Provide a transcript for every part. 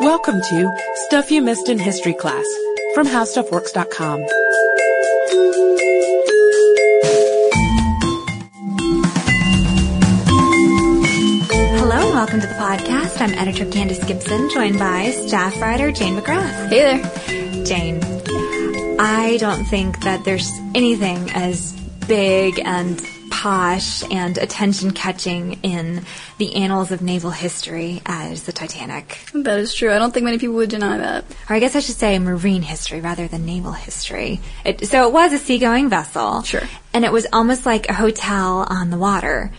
Welcome to Stuff You Missed in History Class from HowStuffWorks.com. Hello and welcome to the podcast. I'm editor Candace Gibson, joined by staff writer Jane McGrath. Hey there. Jane, I don't think that there's anything as big and posh and attention catching in the annals of naval history as the Titanic. That is true. I don't think many people would deny that. Or I guess I should say marine history rather than naval history. It, so it was a seagoing vessel. Sure. And it was almost like a hotel on the water.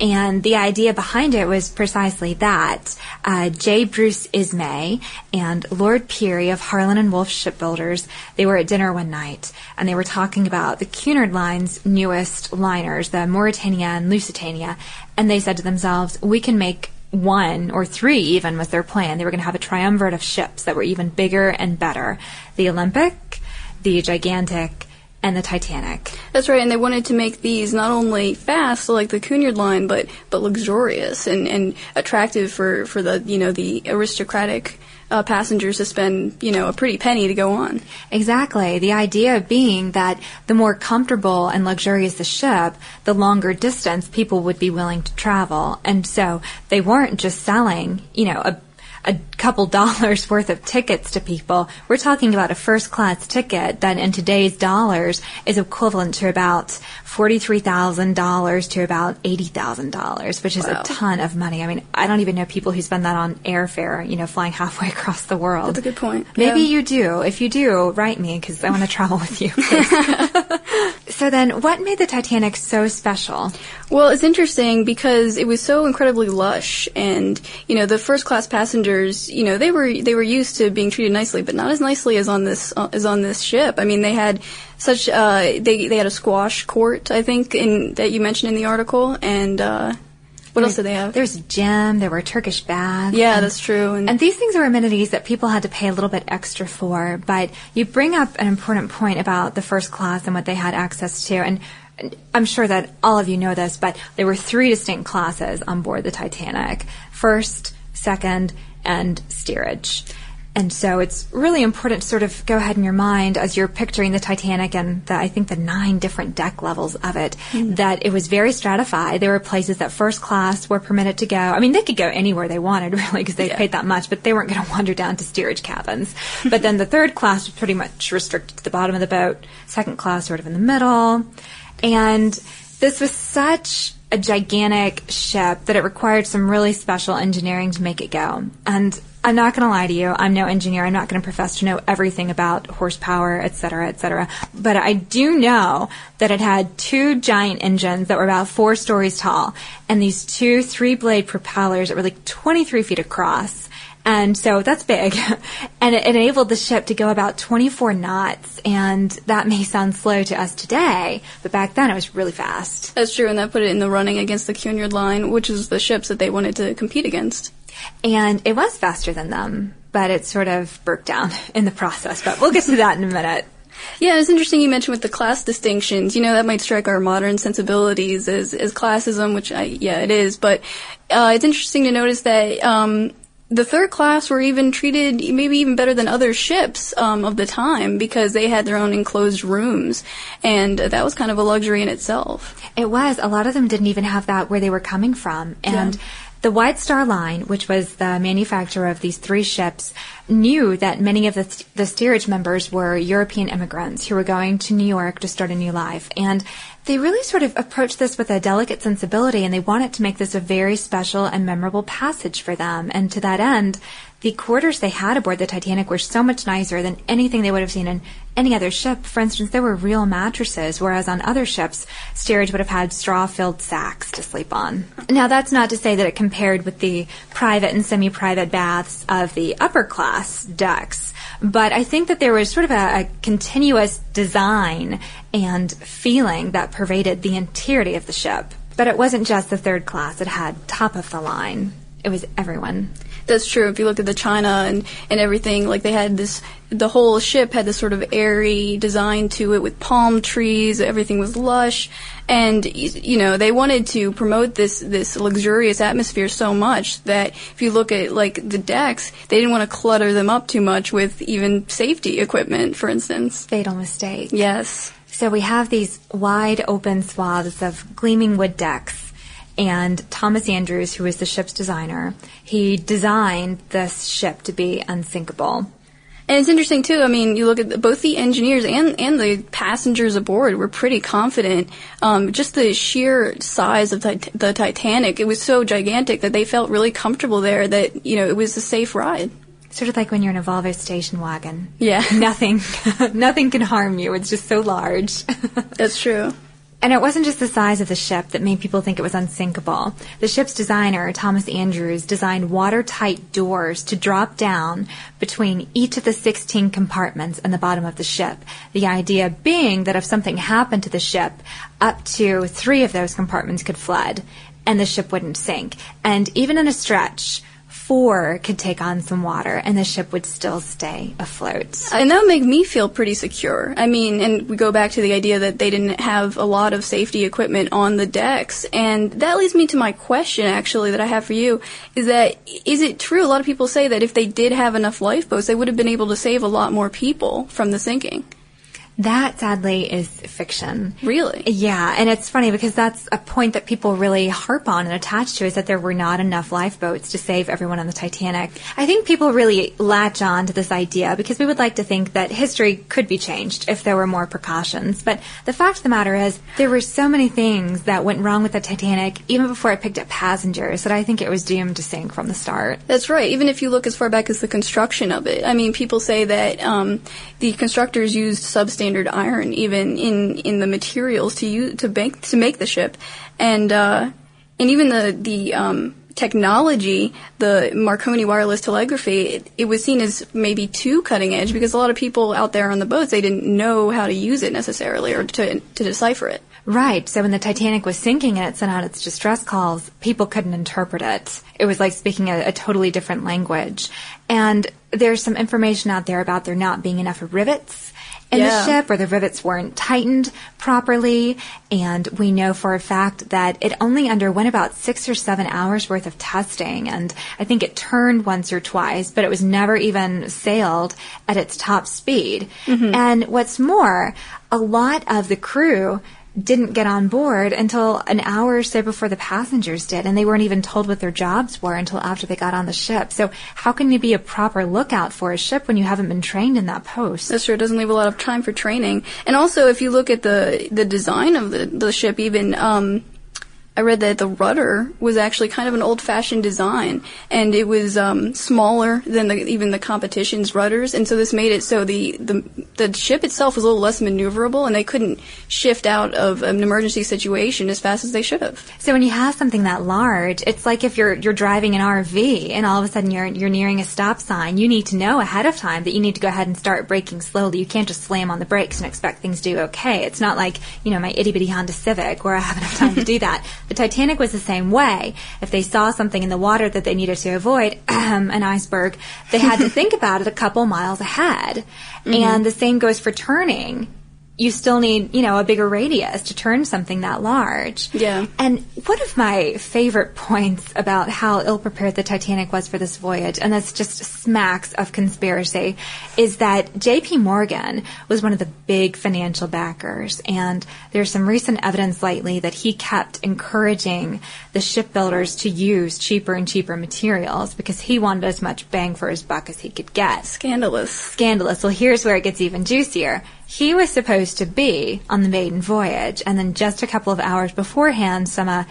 And the idea behind it was precisely that. Uh, J. Bruce Ismay and Lord Pirrie of Harland and Wolff shipbuilders, they were at dinner one night and they were talking about the Cunard Line's newest liners, the Mauretania and Lusitania. And they said to themselves, we can make one or three even was their plan. They were going to have a triumvirate of ships that were even bigger and better. The Olympic, the Gigantic, and the Titanic. That's right, and they wanted to make these not only fast, like the Cunard line, but but luxurious and, and attractive for, for the you know the aristocratic uh, passengers to spend you know a pretty penny to go on. Exactly. The idea being that the more comfortable and luxurious the ship, the longer distance people would be willing to travel, and so they weren't just selling you know a a couple dollars worth of tickets to people. We're talking about a first class ticket that in today's dollars is equivalent to about $43,000 to about $80,000, which is Wow. a ton of money. I mean, I don't even know people who spend that on airfare, you know, flying halfway across the world. That's a good point. Maybe Yeah. you do. If you do, write me because I want to travel with you. so then, what made the Titanic so special? Well, it's interesting because it was so incredibly lush, and you know the first class passengers, you know they were they were used to being treated nicely, but not as nicely as on this uh, as on this ship. I mean, they had such uh, they they had a squash court, I think, in that you mentioned in the article, and uh, what else did they have? There's a gym. There were Turkish baths. yeah, and- that's true. And, And these things were amenities that people had to pay a little bit extra for, but you bring up an important point about the first class and what they had access to. And and I'm sure that all of you know this, but there were three distinct classes on board the Titanic first, second, and steerage. And so it's really important to sort of go ahead in your mind as you're picturing the Titanic and the, I think the nine different deck levels of it, hmm. that it was very stratified. There were places that first class were permitted to go. I mean, they could go anywhere they wanted really because they Yeah. paid that much, but they weren't going to wander down to steerage cabins. but then the third class was pretty much restricted to the bottom of the boat. Second class sort of in the middle. And this was such a gigantic ship that it required some really special engineering to make it go. And I'm not going to lie to you. I'm no engineer. I'm not going to profess to know everything about horsepower, et cetera, et cetera. But I do know that it had two giant engines that were about four stories tall and these two three blade propellers that were like 23 feet across. And so that's big. And it enabled the ship to go about 24 knots. And that may sound slow to us today, but back then it was really fast. that's true, and that put it in the running against the Cunard line, which is the ships that they wanted to compete against. And it was faster than them, but it sort of broke down in the process. But we'll get to that in a minute. Yeah, it's interesting you mentioned with the class distinctions. You know, that might strike our modern sensibilities as, as classism, which I, yeah, it is. But uh, it's interesting to notice that um, the third class were even treated maybe even better than other ships um, of the time because they had their own enclosed rooms, and that was kind of a luxury in itself. It was. A lot of them didn't even have that where they were coming from. And Yeah. The White Star Line, which was the manufacturer of these three ships, knew that many of the, the steerage members were European immigrants who were going to New York to start a new life. And they really sort of approached this with a delicate sensibility and they wanted to make this a very special and memorable passage for them. And to that end, the quarters they had aboard the Titanic were so much nicer than anything they would have seen in any other ship. For instance, there were real mattresses, whereas on other ships, steerage would have had straw-filled sacks to sleep on. Now, that's not to say that it compared with the private and semi-private baths of the upper class decks, but I think that there was sort of a, a continuous design and feeling that pervaded the entirety of the ship. But it wasn't just the third class; it had top of the line. It was everyone. That's true. If you look at the China and, and everything, like they had this, the whole ship had this sort of airy design to it with palm trees. Everything was lush, and you know they wanted to promote this this luxurious atmosphere so much that if you look at like the decks, they didn't want to clutter them up too much with even safety equipment, for instance. Fatal mistake. Yes. So we have these wide open swaths of gleaming wood decks. And Thomas Andrews, who was the ship's designer, he designed this ship to be unsinkable. And it's interesting too. I mean, you look at the, both the engineers and and the passengers aboard were pretty confident. Um, just the sheer size of the, the Titanic, it was so gigantic that they felt really comfortable there. That you know, it was a safe ride. Sort of like when you're in a Volvo station wagon. Yeah. Nothing, nothing can harm you. It's just so large. That's true. And it wasn't just the size of the ship that made people think it was unsinkable. The ship's designer, Thomas Andrews, designed watertight doors to drop down between each of the 16 compartments in the bottom of the ship. The idea being that if something happened to the ship, up to three of those compartments could flood and the ship wouldn't sink. And even in a stretch, four could take on some water and the ship would still stay afloat. And that would make me feel pretty secure. I mean, and we go back to the idea that they didn't have a lot of safety equipment on the decks. And that leads me to my question, actually, that I have for you, is that, is it true? A lot of people say that if they did have enough lifeboats, they would have been able to save a lot more people from the sinking. That sadly is fiction. Really? Yeah, and it's funny because that's a point that people really harp on and attach to is that there were not enough lifeboats to save everyone on the Titanic. I think people really latch on to this idea because we would like to think that history could be changed if there were more precautions. But the fact of the matter is there were so many things that went wrong with the Titanic even before it picked up passengers that I think it was doomed to sink from the start. That's right. Even if you look as far back as the construction of it. I mean, people say that um, the constructors used substandard standard iron even in in the materials to use to make to make the ship, and uh, and even the the um, technology, the Marconi wireless telegraphy, it, it, was seen as maybe too cutting edge because a lot of people out there on the boats they didn't know how to use it necessarily or to to decipher it. Right. So when the Titanic was sinking and it sent out its distress calls, people couldn't interpret it. It was like speaking a, a totally different language. And there's some information out there about there not being enough rivets in yeah. the ship or the rivets weren't tightened properly. And we know for a fact that it only underwent about six or seven hours worth of testing. And I think it turned once or twice, but it was never even sailed at its top speed. Mm-hmm. And what's more, a lot of the crew didn't get on board until an hour or so before the passengers did, and they weren't even told what their jobs were until after they got on the ship. So how can you be a proper lookout for a ship when you haven't been trained in that post? That's true. It doesn't leave a lot of time for training. And also, if you look at the the design of the the ship, even um, I read that the rudder was actually kind of an old-fashioned design, and it was um, smaller than the, even the competition's rudders, and so this made it so the, the the ship itself was a little less maneuverable, and they couldn't shift out of an emergency situation as fast as they should have. So when you have something that large, it's like if you're you're driving an RV and all of a sudden you're you're nearing a stop sign, you need to know ahead of time that you need to go ahead and start braking slowly. You can't just slam on the brakes and expect things to do okay. It's not like you know my itty bitty Honda Civic where I have enough time to do that. The Titanic was the same way. If they saw something in the water that they needed to avoid, an iceberg, they had to think about it a couple miles ahead. Mm-hmm. And the same goes for turning you still need, you know, a bigger radius to turn something that large. Yeah. And one of my favorite points about how ill prepared the Titanic was for this voyage, and this just smacks of conspiracy, is that JP Morgan was one of the big financial backers. And there's some recent evidence lately that he kept encouraging the shipbuilders to use cheaper and cheaper materials because he wanted as much bang for his buck as he could get. Scandalous. Scandalous. Well, here's where it gets even juicier he was supposed to be on the maiden voyage, and then just a couple of hours beforehand, some uh,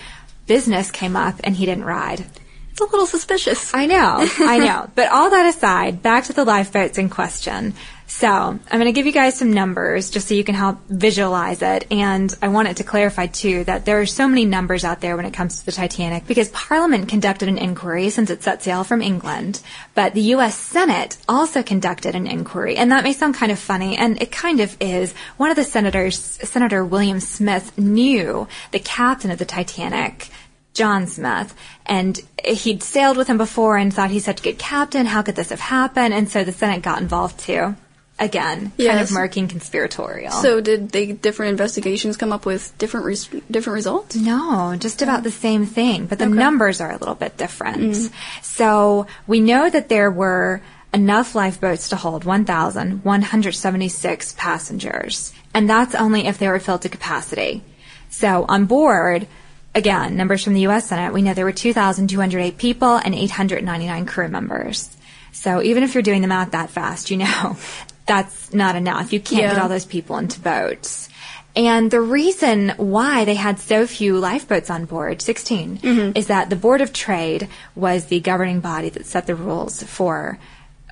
business came up and he didn't ride. It's a little suspicious. I know, I know. But all that aside, back to the lifeboats in question. So I'm going to give you guys some numbers just so you can help visualize it. And I wanted to clarify too that there are so many numbers out there when it comes to the Titanic because Parliament conducted an inquiry since it set sail from England, but the U.S. Senate also conducted an inquiry. And that may sound kind of funny, and it kind of is. One of the senators, Senator William Smith, knew the captain of the Titanic John Smith, and he'd sailed with him before and thought he's such a good captain. How could this have happened? And so the Senate got involved too. Again, kind Yes. of murky and conspiratorial. So did the different investigations come up with different res- different results? No, just about the same thing, but the Okay. numbers are a little bit different. Mm-hmm. So we know that there were enough lifeboats to hold 1,176 passengers, and that's only if they were filled to capacity. So on board, again, numbers from the U.S. Senate, we know there were 2,208 people and 899 crew members. So even if you're doing the math that fast, you know that's not enough. You can't Yeah. get all those people into boats. And the reason why they had so few lifeboats on board, 16, mm-hmm. is that the Board of Trade was the governing body that set the rules for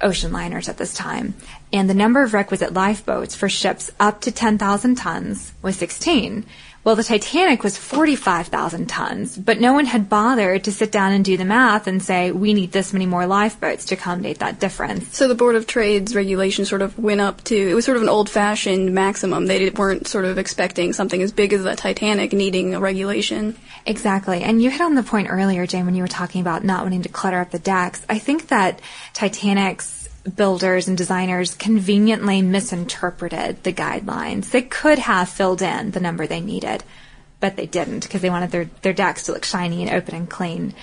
ocean liners at this time. And the number of requisite lifeboats for ships up to 10,000 tons was 16. Well, the Titanic was 45,000 tons, but no one had bothered to sit down and do the math and say, we need this many more lifeboats to accommodate that difference. So the Board of Trade's regulation sort of went up to it was sort of an old-fashioned maximum. They weren't sort of expecting something as big as the Titanic needing a regulation. Exactly. And you hit on the point earlier, Jane, when you were talking about not wanting to clutter up the decks. I think that Titanic's builders and designers conveniently misinterpreted the guidelines. They could have filled in the number they needed, but they didn't because they wanted their, their decks to look shiny and open and clean.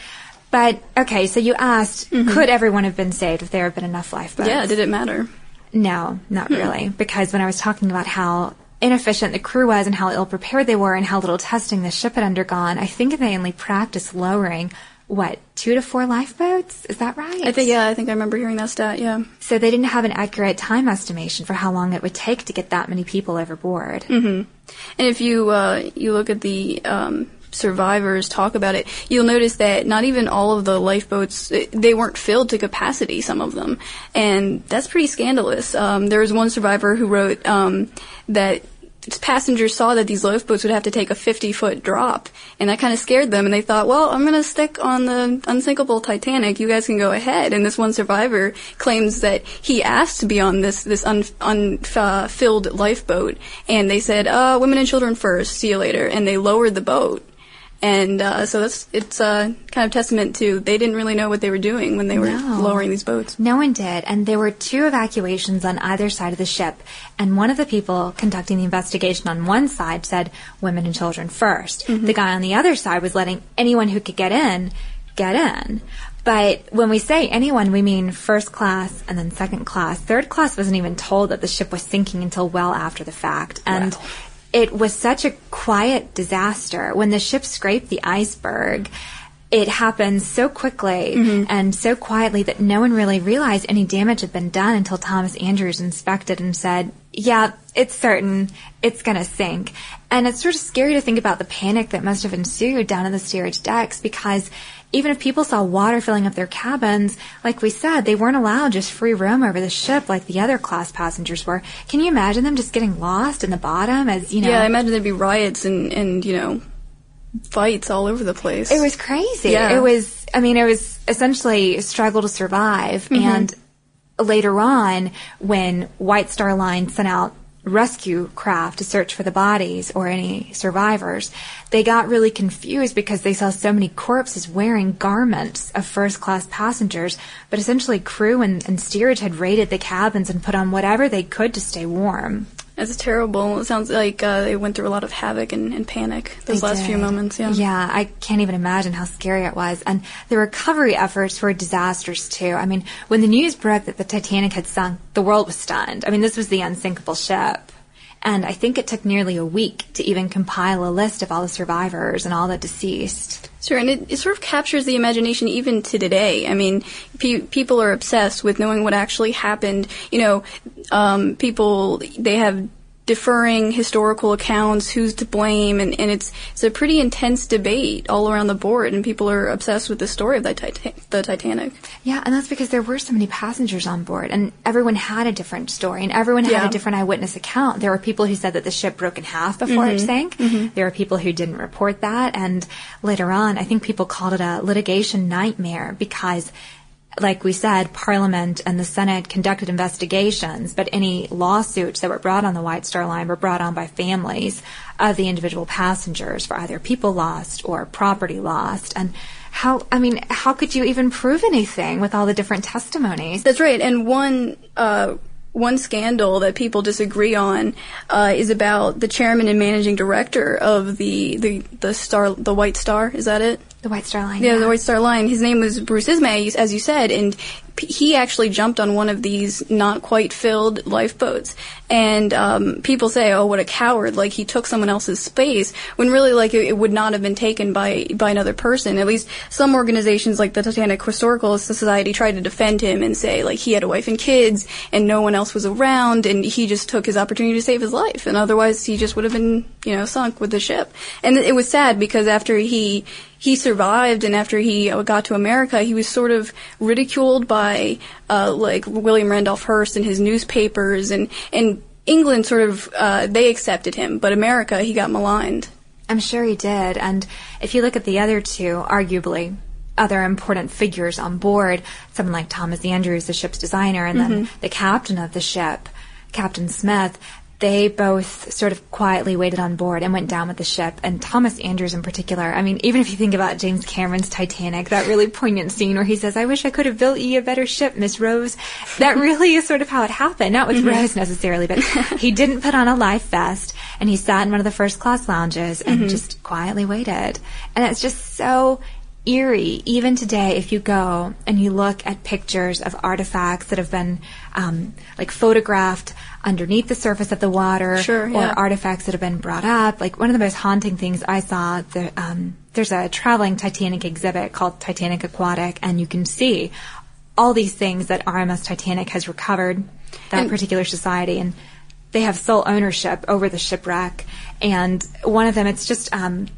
But okay, so you asked, mm-hmm. could everyone have been saved if there had been enough lifeboats? Yeah, did it matter? No, not hmm. really. Because when I was talking about how inefficient the crew was and how ill prepared they were and how little testing the ship had undergone, I think they only practiced lowering, what, two to four lifeboats? Is that right? I think yeah, I think I remember hearing that stat. Yeah. So they didn't have an accurate time estimation for how long it would take to get that many people overboard. Mm-hmm. And if you uh, you look at the um, survivors talk about it, you'll notice that not even all of the lifeboats eh, they weren't filled to capacity. Some of them, and that's pretty scandalous. Um, there was one survivor who wrote um, that passengers saw that these lifeboats would have to take a 50 foot drop, and that kind of scared them. And they thought, well, I'm going to stick on the unsinkable Titanic. You guys can go ahead. And this one survivor claims that he asked to be on this this unfilled un, uh, lifeboat, and they said, uh, "Women and children first. See you later." And they lowered the boat. And uh, so that's it's uh, kind of testament to they didn't really know what they were doing when they were No. lowering these boats. No one did, and there were two evacuations on either side of the ship. And one of the people conducting the investigation on one side said women and children 1st The guy on the other side was letting anyone who could get in get in. But when we say anyone, we mean first class and then second class. Third class wasn't even told that the ship was sinking until well after the fact. And it was such a quiet disaster. When the ship scraped the iceberg, it happened so quickly mm-hmm. and so quietly that no one really realized any damage had been done until Thomas Andrews inspected and said, yeah, it's certain it's going to sink. And it's sort of scary to think about the panic that must have ensued down in the steerage decks because even if people saw water filling up their cabins, like we said, they weren't allowed just free roam over the ship like the other class passengers were. Can you imagine them just getting lost in the bottom as, you know? Yeah, I imagine there'd be riots and and you know fights all over the place. It was crazy. Yeah. It was, I mean, it was essentially a struggle to survive. Mm-hmm. And later on, when White Star Line sent out rescue craft to search for the bodies or any survivors, they got really confused because they saw so many corpses wearing garments of first class passengers, but essentially crew and, and steerage had raided the cabins and put on whatever they could to stay warm. That's terrible. It sounds like uh, they went through a lot of havoc and, and panic those They last few moments. Yeah. Yeah, I can't even imagine how scary it was. And the recovery efforts were disasters too. I mean, when the news broke that the Titanic had sunk, the world was stunned. I mean, this was the unsinkable ship. And I think it took nearly a week to even compile a list of all the survivors and all the deceased. Sure, and it, it sort of captures the imagination even to today. I mean, pe- people are obsessed with knowing what actually happened. You know, um, people they have deferring historical accounts, who's to blame, and, and it's it's a pretty intense debate all around the board, and people are obsessed with the story of the, Tita- the Titanic. Yeah, and that's because there were so many passengers on board, and everyone had a different story, and everyone had Yeah. a different eyewitness account. There were people who said that the ship broke in half before it mm-hmm. sank. Mm-hmm. There were people who didn't report that, and later on, I think people called it a litigation nightmare because like we said, Parliament and the Senate conducted investigations, but any lawsuits that were brought on the White Star Line were brought on by families of the individual passengers for either people lost or property lost. And how, I mean, how could you even prove anything with all the different testimonies? That's right. And one, uh, one scandal that people disagree on uh, is about the chairman and managing director of the, the the star the White Star. Is that it? The White Star Line. Yeah, yeah. the White Star Line. His name was Bruce Ismay, as you said, and he actually jumped on one of these not quite filled lifeboats. And um, people say, "Oh, what a coward! Like he took someone else's space." When really, like it, it, would not have been taken by by another person. At least some organizations, like the Titanic Historical Society, tried to defend him and say, like he had a wife and kids, and no one else was around, and he just took his opportunity to save his life. And otherwise, he just would have been, you know, sunk with the ship. And it was sad because after he he survived, and after he got to America, he was sort of ridiculed by uh, like William Randolph Hearst and his newspapers, and and England sort of uh, they accepted him, but America he got maligned. I'm sure he did, and if you look at the other two, arguably other important figures on board, someone like Thomas Andrews, the ship's designer, and mm-hmm. then the captain of the ship, Captain Smith, they both sort of quietly waited on board and went down with the ship. And Thomas Andrews in particular, I mean, even if you think about James Cameron's Titanic, that really poignant scene where he says, I wish I could have built ye a better ship, Miss Rose. That really is sort of how it happened. Not with mm-hmm. Rose necessarily, but he didn't put on a life vest and he sat in one of the first class lounges and mm-hmm. just quietly waited. And it's just so eerie. Even today, if you go and you look at pictures of artifacts that have been um, like photographed underneath the surface of the water, sure, yeah. or artifacts that have been brought up, like one of the most haunting things I saw. The, um, there's a traveling Titanic exhibit called Titanic Aquatic, and you can see all these things that RMS Titanic has recovered, that and, particular society, and they have sole ownership over the shipwreck. And one of them, it's just um,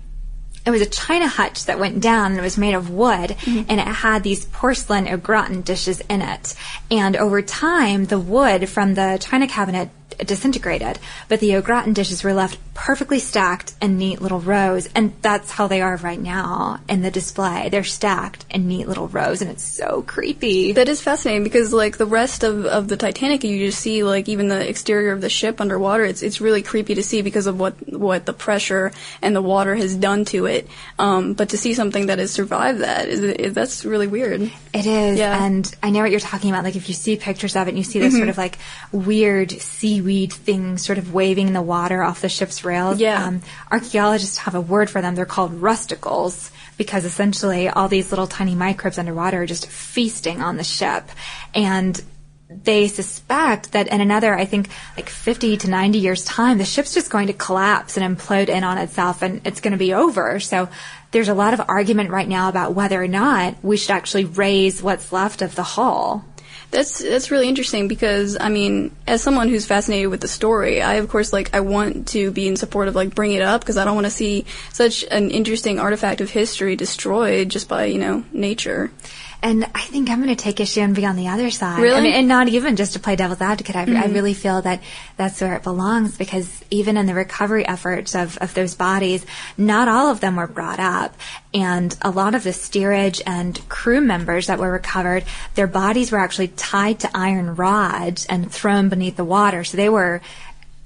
it was a china hutch that went down and it was made of wood mm-hmm. and it had these porcelain au gratin dishes in it. And over time, the wood from the china cabinet disintegrated, but the au gratin dishes were left perfectly stacked in neat little rows, and that's how they are right now in the display. They're stacked in neat little rows, and it's so creepy. That is fascinating because, like the rest of, of the Titanic, you just see like even the exterior of the ship underwater. It's it's really creepy to see because of what what the pressure and the water has done to it. Um, but to see something that has survived that is, is that's really weird. It is, yeah. and I know what you're talking about. Like if you see pictures of it, and you see this mm-hmm. sort of like weird seaweed seaweed things sort of waving in the water off the ship's rails. Yeah. Um, archaeologists have a word for them. They're called rusticles because essentially all these little tiny microbes underwater are just feasting on the ship. And they suspect that in another, I think, like 50 to 90 years time, the ship's just going to collapse and implode in on itself and it's going to be over. So there's a lot of argument right now about whether or not we should actually raise what's left of the hull. That's that's really interesting because I mean, as someone who's fascinated with the story, I of course like I want to be in support of like bring it up because I don't want to see such an interesting artifact of history destroyed just by you know nature. And I think I'm going to take issue and be on the other side. Really? I mean, and not even just to play devil's advocate. I, mm-hmm. I, really feel that that's where it belongs because even in the recovery efforts of, of those bodies, not all of them were brought up. And a lot of the steerage and crew members that were recovered, their bodies were actually tied to iron rods and thrown beneath the water. So they were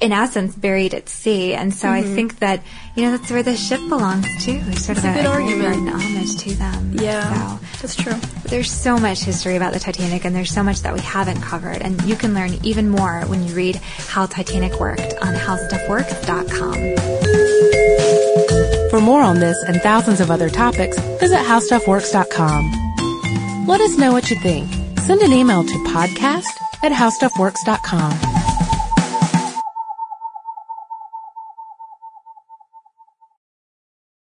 in essence buried at sea. And so mm-hmm. I think that you know that's where the ship belongs to. It's sort that's of a, a good argument, an homage to them. Yeah, so, that's true. There's so much history about the Titanic, and there's so much that we haven't covered. And you can learn even more when you read how Titanic worked on HowStuffWorks.com. For more on this and thousands of other topics, visit HowStuffWorks.com. Let us know what you think. Send an email to podcast at HowStuffWorks.com.